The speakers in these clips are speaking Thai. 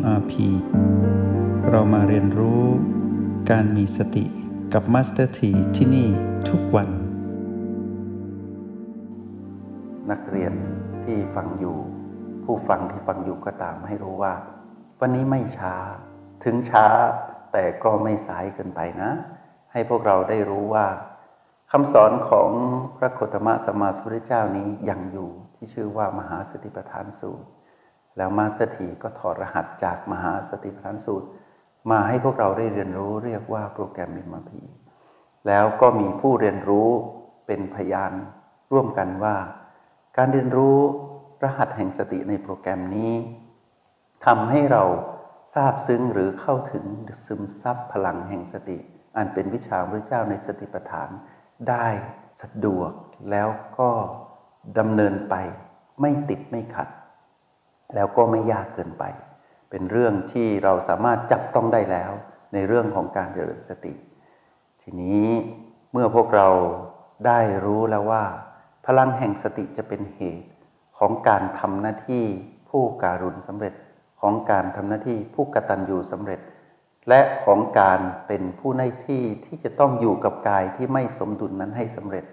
MRP เรามาเรียนรู้การมีสติกับ Master T ที่ที่นี่ทุกวัน นักเรียนที่ฟังอยู่ ผู้ฟังที่ฟังอยู่ก็ตามให้รู้ว่า วันนี้ไม่ช้า ถึงช้าแต่ก็ไม่สายเกินไปนะ ให้พวกเราได้รู้ว่าคำสอนของพระโคตมะสมมาสุริเจ้านี้ยังอยู่ที่ชื่อว่ามหาสติปัฏฐานสูตร แล้วมาสถีก็ถอดรหัสจากมหาสติปัฏฐานสูตร มาให้พวกเราได้เรียนรู้เรียกว่าโปรแกรมมิมาพีแล้วก็มีผู้เรียนรู้เป็นพยานร่วมกันว่า การเรียนรู้รหัสแห่งสติในโปรแกรมนี้ทำให้เราทราบซึ้งหรือเข้าถึงซึมซับพลังแห่งสติ อันเป็นวิชาพระเจ้าในสติปัฏฐานได้สะดวกแล้วก็ดำเนินไปไม่ติดไม่ขัด แล้วก็ไม่ยากเกินไป เป็นเรื่องที่เราสามารถจับต้องได้แล้ว ในเรื่องของการเจริญสติ ทีนี้เมื่อพวกเราได้รู้แล้วว่า พลังแห่งสติจะเป็นเหตุของการทำหน้าที่ผู้การุณสำเร็จของการทำหน้าที่ผู้กตัญญูสำเร็จ และของการเป็นผู้ในที่ที่จะต้องอยู่กับกายที่ไม่สมดุลนนั้นให้สำเร็จ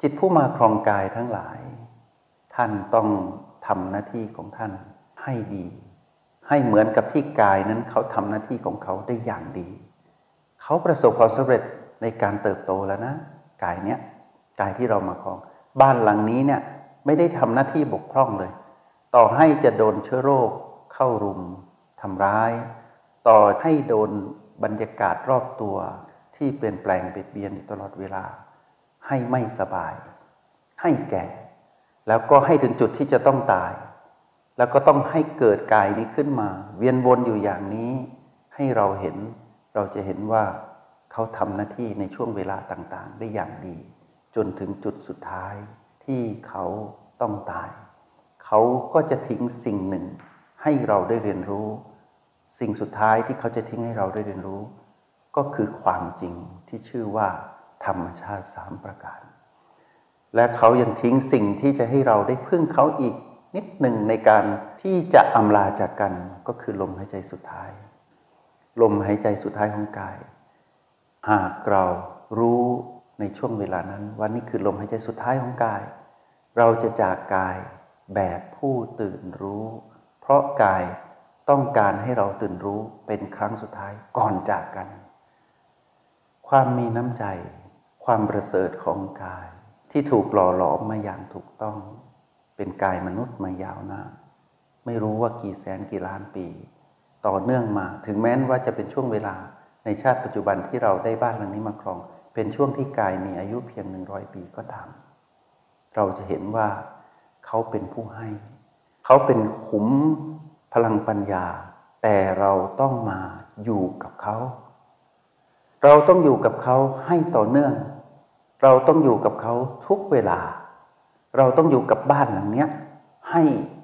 จิตผู้มาครองกายทั้งหลาย ท่านต้อง ทำหน้าที่ของท่านให้ดี ให้เหมือนกับที่กายนั้นเขาทำหน้าที่ของเขาได้อย่างดี เขาประสบความสำเร็จในการเติบโตแล้วนะ กายเนี้ยกายที่เรามาครอง บ้านหลังนี้เนี่ยไม่ได้ทำหน้าที่บกพร่องเลย ต่อให้จะโดนเชื้อโรคเข้ารุมทำร้าย ต่อให้โดนบรรยากาศรอบตัวที่เปลี่ยนแปลงเปลี่ยนเบียนตลอดเวลา ให้ไม่สบาย ให้แก่ แล้วก็ให้ถึงจุดที่จะต้องตาย แล้วก็ต้องให้เกิดกายนี้ขึ้นมา เวียนวนอยู่อย่างนี้ ให้เราเห็นเราจะเห็นว่าเขาทำหน้าที่ในช่วงเวลาต่างๆ ได้อย่างดี จนถึงจุดสุดท้ายที่เขาต้องตาย เขาก็จะทิ้งสิ่งหนึ่ง ให้เราได้เรียนรู้ สิ่งสุดท้ายที่เขาจะทิ้งให้เราได้เรียนรู้ ก็คือความจริงที่ชื่อว่า ธรรมชาติสามประการ และเขายังทิ้งสิ่งที่จะให้เราได้พึ่งเขาอีกนิดหนึ่งในการที่จะอำลาจากกันก็คือลมหายใจสุดท้าย ลมหายใจสุดท้ายของกาย หากเรารู้ในช่วงเวลานั้นว่านี่คือลมหายใจสุดท้ายของกาย เราจะจากกายแบบผู้ตื่นรู้ เพราะกายต้องการให้เราตื่นรู้เป็นครั้งสุดท้ายก่อนจากกัน ความมีน้ำใจ ความประเสริฐของกาย ที่ถูกหล่อหลอมมาอย่างถูกต้อง เป็นกายมนุษย์มายาวนานไม่รู้ว่ากี่แสนกี่ล้านปี ต่อเนื่องมา ถึงแม้ว่าจะเป็นช่วงเวลาในชาติปัจจุบันที่เราได้บ้านหลังนี้มาครอง เป็นช่วงที่กายมีอายุเพียงหนึ่งร้อยปีก็ตาม เราจะเห็นว่าเขาเป็นผู้ให้ เขาเป็นขุมพลังปัญญา แต่เราต้องมาอยู่กับเขา เราต้องอยู่กับเขาให้ต่อเนื่อง เราต้องอยู่กับเขาทุกเวลา เราต้องอยู่กับบ้านหลังนี้ให้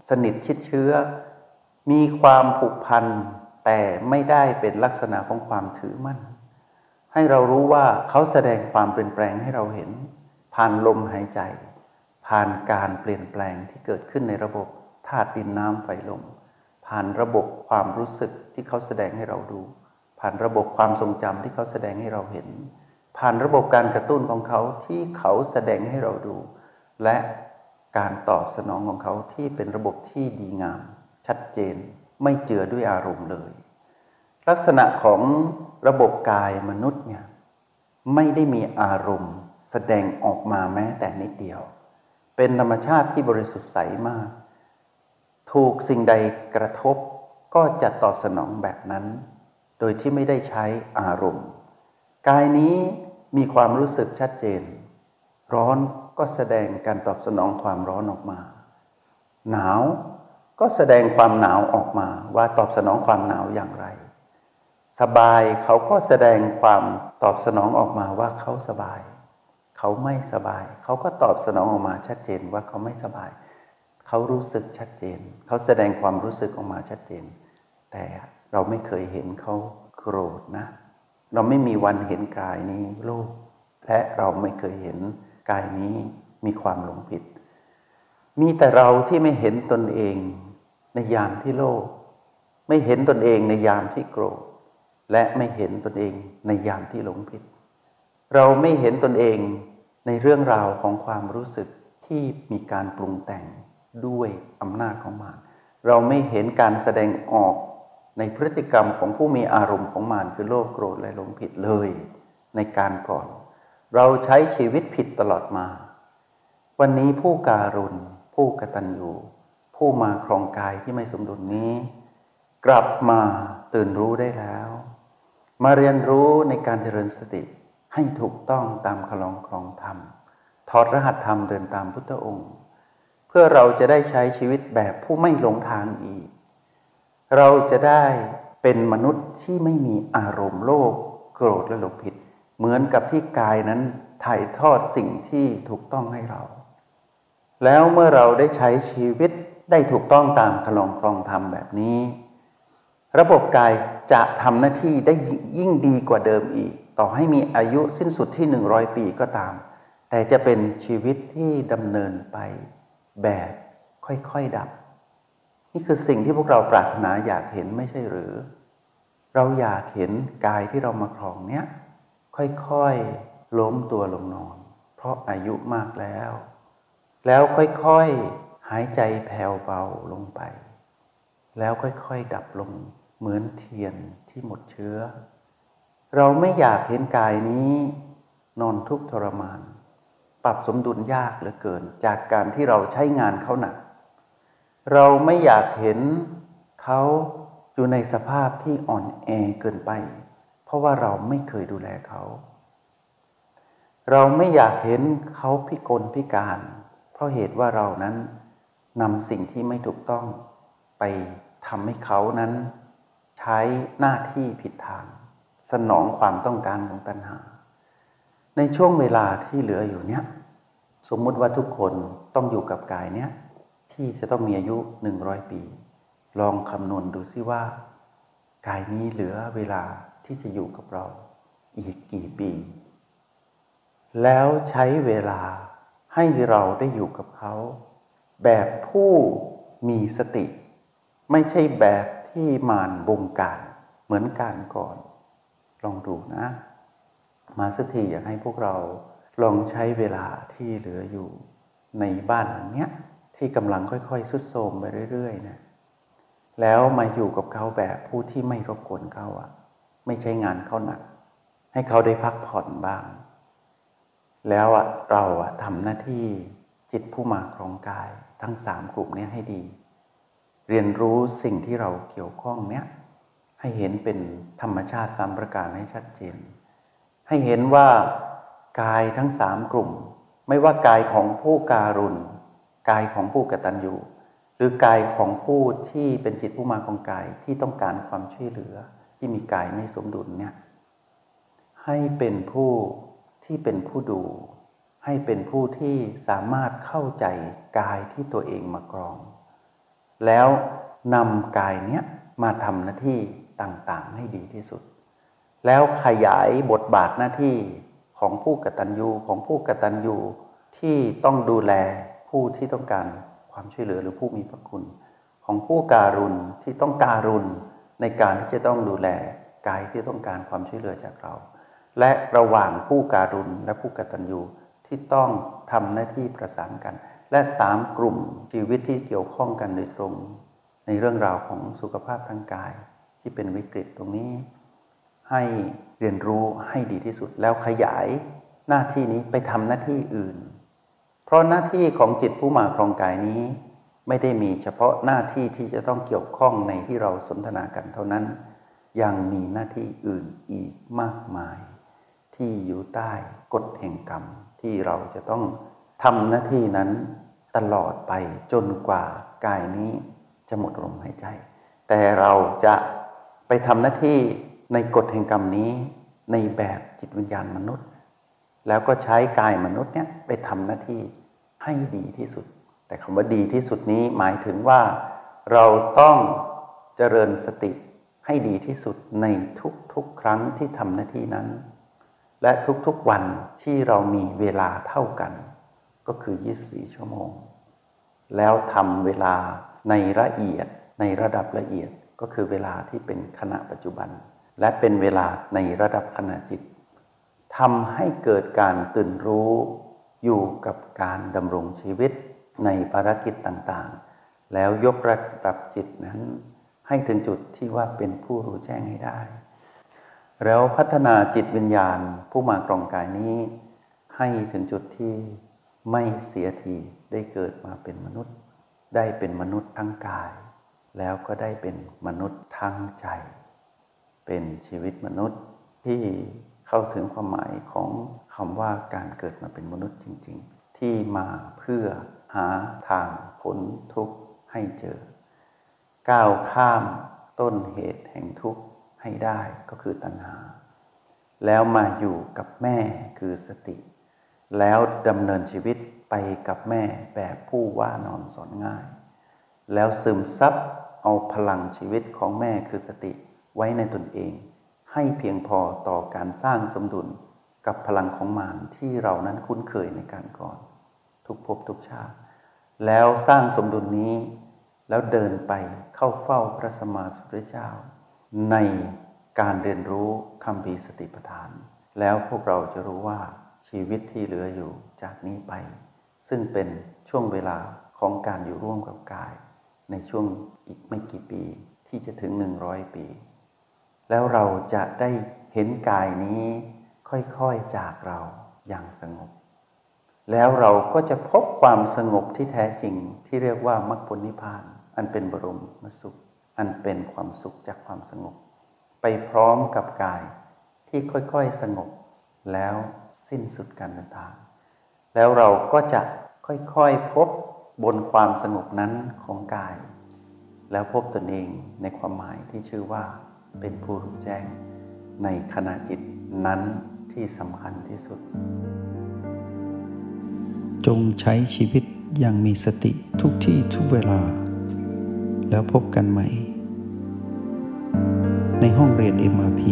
สนิทชิดเชื้อ มีความผูกพันแต่ไม่ได้เป็นลักษณะของความถือมั่น ให้เรารู้ว่าเขาแสดงความเปลี่ยนแปลงให้เราเห็น ผ่านลมหายใจ ผ่านการเปลี่ยนแปลงที่เกิดขึ้นในระบบธาตุดินน้ำไฟลม ผ่านระบบความรู้สึกที่เขาแสดงให้เราดู ผ่านระบบความทรงจำที่เขาแสดงให้เราเห็น ผ่านระบบการกระตุ้นของเขาที่เขาแสดงให้เราดู และการตอบสนองของเขาที่เป็นระบบที่ดีงาม ชัดเจนไม่เจือด้วยอารมณ์เลย ลักษณะของระบบกายมนุษย์เนี่ยไม่ได้มีอารมณ์แสดงออกมาแม้แต่นิดเดียว เป็นธรรมชาติที่บริสุทธิ์ใสมาก ถูกสิ่งใดกระทบก็จะตอบสนองแบบนั้น โดยที่ไม่ได้ใช้อารมณ์ กายนี้มีความรู้สึกชัดเจน ร้อนก็แสดงการตอบสนองความร้อนออกมา หนาวก็แสดงความหนาวออกมาว่าตอบสนองความหนาวอย่างไร สบายเขาก็แสดงความตอบสนองออกมาว่าเขาสบาย เขาไม่สบาย เขาก็ตอบสนองออกมาชัดเจนว่าเขาไม่สบาย เขารู้สึกชัดเจน เขาแสดงความรู้สึกออกมาชัดเจน แต่เราไม่เคยเห็นเขาโกรธนะ เราไม่มีวันเห็นกายนี้โลภและเราไม่เคยเห็นกายนี้มีความหลงผิด มีแต่เราที่ไม่เห็นตนเองในยามที่โลภไม่เห็นตนเองในยามที่โกรธและไม่เห็นตนเองในยามที่หลงผิด เราไม่เห็นตนเองในเรื่องราวของความรู้สึกที่มีการปรุงแต่งด้วยอำนาจของมารเราไม่เห็นการแสดงออก ในพฤติกรรมของผู้มีอารมณ์ของมารคือโลภโกรธและหลงผิดเลยในการก่อน เราใช้ชีวิตผิดตลอดมา วันนี้ผู้การุณ ผู้กตัญญูผู้มาครองกายที่ไม่สมดุลนี้ กลับมาตื่นรู้ได้แล้ว มาเรียนรู้ในการเจริญสติให้ถูกต้องตามคลองครองธรรมถอดรหัสธรรมเดินตามพุทธองค์ เพื่อเราจะได้ใช้ชีวิตแบบผู้ไม่หลงทางอีก เราจะได้เป็นมนุษย์ที่ไม่มีอารมณ์โลภโกรธและหลงผิด เหมือนกับที่กายนั้นถ่ายทอดสิ่งที่ถูกต้องให้เรา แล้วเมื่อเราได้ใช้ชีวิตได้ถูกต้องตามคลองครองธรรมแบบนี้ ระบบกายจะทำหน้าที่ได้ยิ่งดีกว่าเดิมอีก ต่อให้มีอายุสิ้นสุดที่หนึ่งร้อยปีก็ตาม แต่จะเป็นชีวิตที่ดำเนินไปแบบค่อยๆดับ นี่คือสิ่งที่พวกเราปรารถนาอยากเห็นไม่ใช่หรือ เราอยากเห็นกายที่เรามาครองเนี้ยค่อยๆล้มตัวลงนอน เพราะอายุมากแล้ว แล้วค่อยๆหายใจแผ่วเบาลงไป แล้วค่อยๆดับลงเหมือนเทียนที่หมดเชื้อ เราไม่อยากเห็นกายนี้ นอนทุกข์ทรมาน ปรับสมดุลยากเหลือเกิน จากการที่เราใช้งานเขาหนัก เราไม่อยากเห็นเขาอยู่ในสภาพที่อ่อนแอเกินไป เพราะว่าเราไม่เคยดูแลเขา เราไม่อยากเห็นเขาพิกลพิการ เพราะเหตุว่าเรานั้นนำสิ่งที่ไม่ถูกต้องไปทำให้เขานั้น ใช้หน้าที่ผิดทาง สนองความต้องการของตัณหา ในช่วงเวลาที่เหลืออยู่เนี้ยสมมุติว่าทุกคนต้องอยู่กับกายเนี้ย ที่จะต้องมีอายุหนึ่งร้อยปี ลองคำนวณดูซิว่า กายนี้เหลือเวลาที่จะอยู่กับเราอีกกี่ปี แล้วใช้เวลาให้เราได้อยู่กับเขา แบบผู้มีสติ ไม่ใช่แบบที่มารบงการเหมือนการก่อน ลองดูนะ มาสักทีอยากให้พวกเราลองใช้เวลาที่เหลืออยู่ในบ้านหลังเนี้ย ที่กำลังค่อยๆสุดโทรมไปเรื่อยๆนะแล้วมาอยู่กับเขาแบบผู้ที่ไม่รบกวนเขาอะไม่ใช้งานเขาหนัก ให้เขาได้พักผ่อนบ้าง แล้วอะเราอะทำหน้าที่จิตผู้มาครองกายทั้งสามกลุ่มนี้ให้ดี เรียนรู้สิ่งที่เราเกี่ยวข้องเนี้ยให้เห็นเป็นธรรมชาติสามประการให้ชัดเจน ให้เห็นว่ากายทั้งสามกลุ่ม ไม่ว่ากายของผู้การุณ กายของผู้กตัญญูหรือกายของผู้ที่เป็นจิตผู้มาของกายที่ต้องการความช่วยเหลือ ที่มีกายไม่สมดุลเนี่ยให้เป็นผู้ที่เป็นผู้ดู ให้เป็นผู้ที่สามารถเข้าใจกายที่ตัวเองมากรอง แล้วนำกายเนี้ยมาทำหน้าที่ต่างๆ ให้ดีที่สุด แล้วขยายบทบาทหน้าที่ของผู้กตัญญูของผู้กตัญญูที่ต้องดูแล ผู้ที่ต้องการความช่วยเหลือหรือผู้มีพระคุณ ของผู้การุณที่ต้องการุณในการที่จะต้องดูแลกายที่ต้องการความช่วยเหลือจากเรา และระหว่างผู้การุณและผู้กตัญญูที่ต้องทำหน้าที่ประสานกัน และสามกลุ่มชีวิตที่เกี่ยวข้องกันโดยตรง ในเรื่องราวของสุขภาพทางกาย ที่เป็นวิกฤตตรงนี้ ให้เรียนรู้ให้ดีที่สุดแล้วขยายหน้าที่นี้ไปทำหน้าที่อื่น ราะหน้าที่ของจิตผู้มาครองกายนี้ ไม่ได้มีเฉพาะหน้าที่ที่จะต้องเกี่ยวข้องในที่เราสนทนากันเท่านั้น ยังมีหน้าที่อื่นอีกมากมาย ที่อยู่ใต้กฎแห่งกรรมที่เราจะต้องทำหน้าที่นั้นตลอดไปจนกว่ากายนี้จะหมดลมหายใจ แต่เราจะไปทำหน้าที่ในกฎแห่งกรรมนี้ในแบบจิตวิญญาณมนุษย์ แล้วก็ใช้กายมนุษย์เนี่ยไปทำหน้าที่ ให้ดีที่สุด แต่คำว่าดีที่สุดนี้หมายถึงว่า เราต้องเจริญสติให้ดีที่สุดในทุกๆครั้งที่ทำหน้าที่นั้น และทุกๆวันที่เรามีเวลาเท่ากัน ก็คือ 24 ชั่วโมง แล้วทำเวลาในละเอียดในระดับละเอียดก็คือเวลาที่เป็นขณะปัจจุบัน และเป็นเวลาในระดับขณะจิตทำให้เกิดการตื่นรู้ อยู่กับการดำรงชีวิตในภารกิจต่างๆ แล้วยกระดับจิตนั้น ให้ถึงจุดที่ว่าเป็นผู้รู้แจ้งให้ได้ แล้วพัฒนาจิตวิญญาณผู้มากรองกายนี้ ให้ถึงจุดที่ไม่เสียทีได้เกิดมาเป็นมนุษย์ ได้เป็นมนุษย์ทั้งกาย แล้วก็ได้เป็นมนุษย์ทั้งใจ เป็นชีวิตมนุษย์ที่ เข้าถึงความหมายของคำว่าการเกิดมาเป็นมนุษย์จริง ๆ ที่มาเพื่อหาทางพ้นทุกข์ให้เจอ ก้าวข้ามต้นเหตุแห่งทุกข์ให้ได้ก็คือตัณหา แล้วมาอยู่กับแม่คือสติ แล้วดำเนินชีวิตไปกับแม่แบบผู้ว่านอนสอนง่าย แล้วซึมซับเอาพลังชีวิตของแม่คือสติไว้ในตนเอง ให้เพียงพอต่อการสร้างสมดุลกับพลังของมารที่เรานั้นคุ้นเคยในการก่อน ทุกภพทุกชาติ แล้วสร้างสมดุลนี้ แล้วเดินไปเข้าเฝ้าพระสมมาสุทธเจ้า ในการเรียนรู้คำพีสติปัฏฐาน แล้วพวกเราจะรู้ว่าชีวิตที่เหลืออยู่จากนี้ไป ซึ่งเป็นช่วงเวลาของการอยู่ร่วมกับกาย ในช่วงอีกไม่กี่ปีที่จะถึงหนึ่งร้อยปี แล้วเราจะได้เห็นกายนี้ค่อยๆจากเราอย่างสงบ แล้วเราก็จะพบความสงบที่แท้จริงที่เรียกว่ามรรคผลนิพพาน อันเป็นบรมมสุข อันเป็นความสุขจากความสงบ ไปพร้อมกับกายที่ค่อยๆสงบ แล้วสิ้นสุดการเดินทาง แล้วเราก็จะค่อยๆพบบนความสงบนั้นของกาย แล้วพบตนเองในความหมายที่ชื่อว่า เป็นผู้รู้แจ้งในขณะจิตนั้นที่สำคัญที่สุด จงใช้ชีวิตอย่างมีสติทุกที่ทุกเวลา แล้วพบกันใหม่ ในห้องเรียน MRP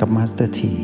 กับมาสเตอร์ที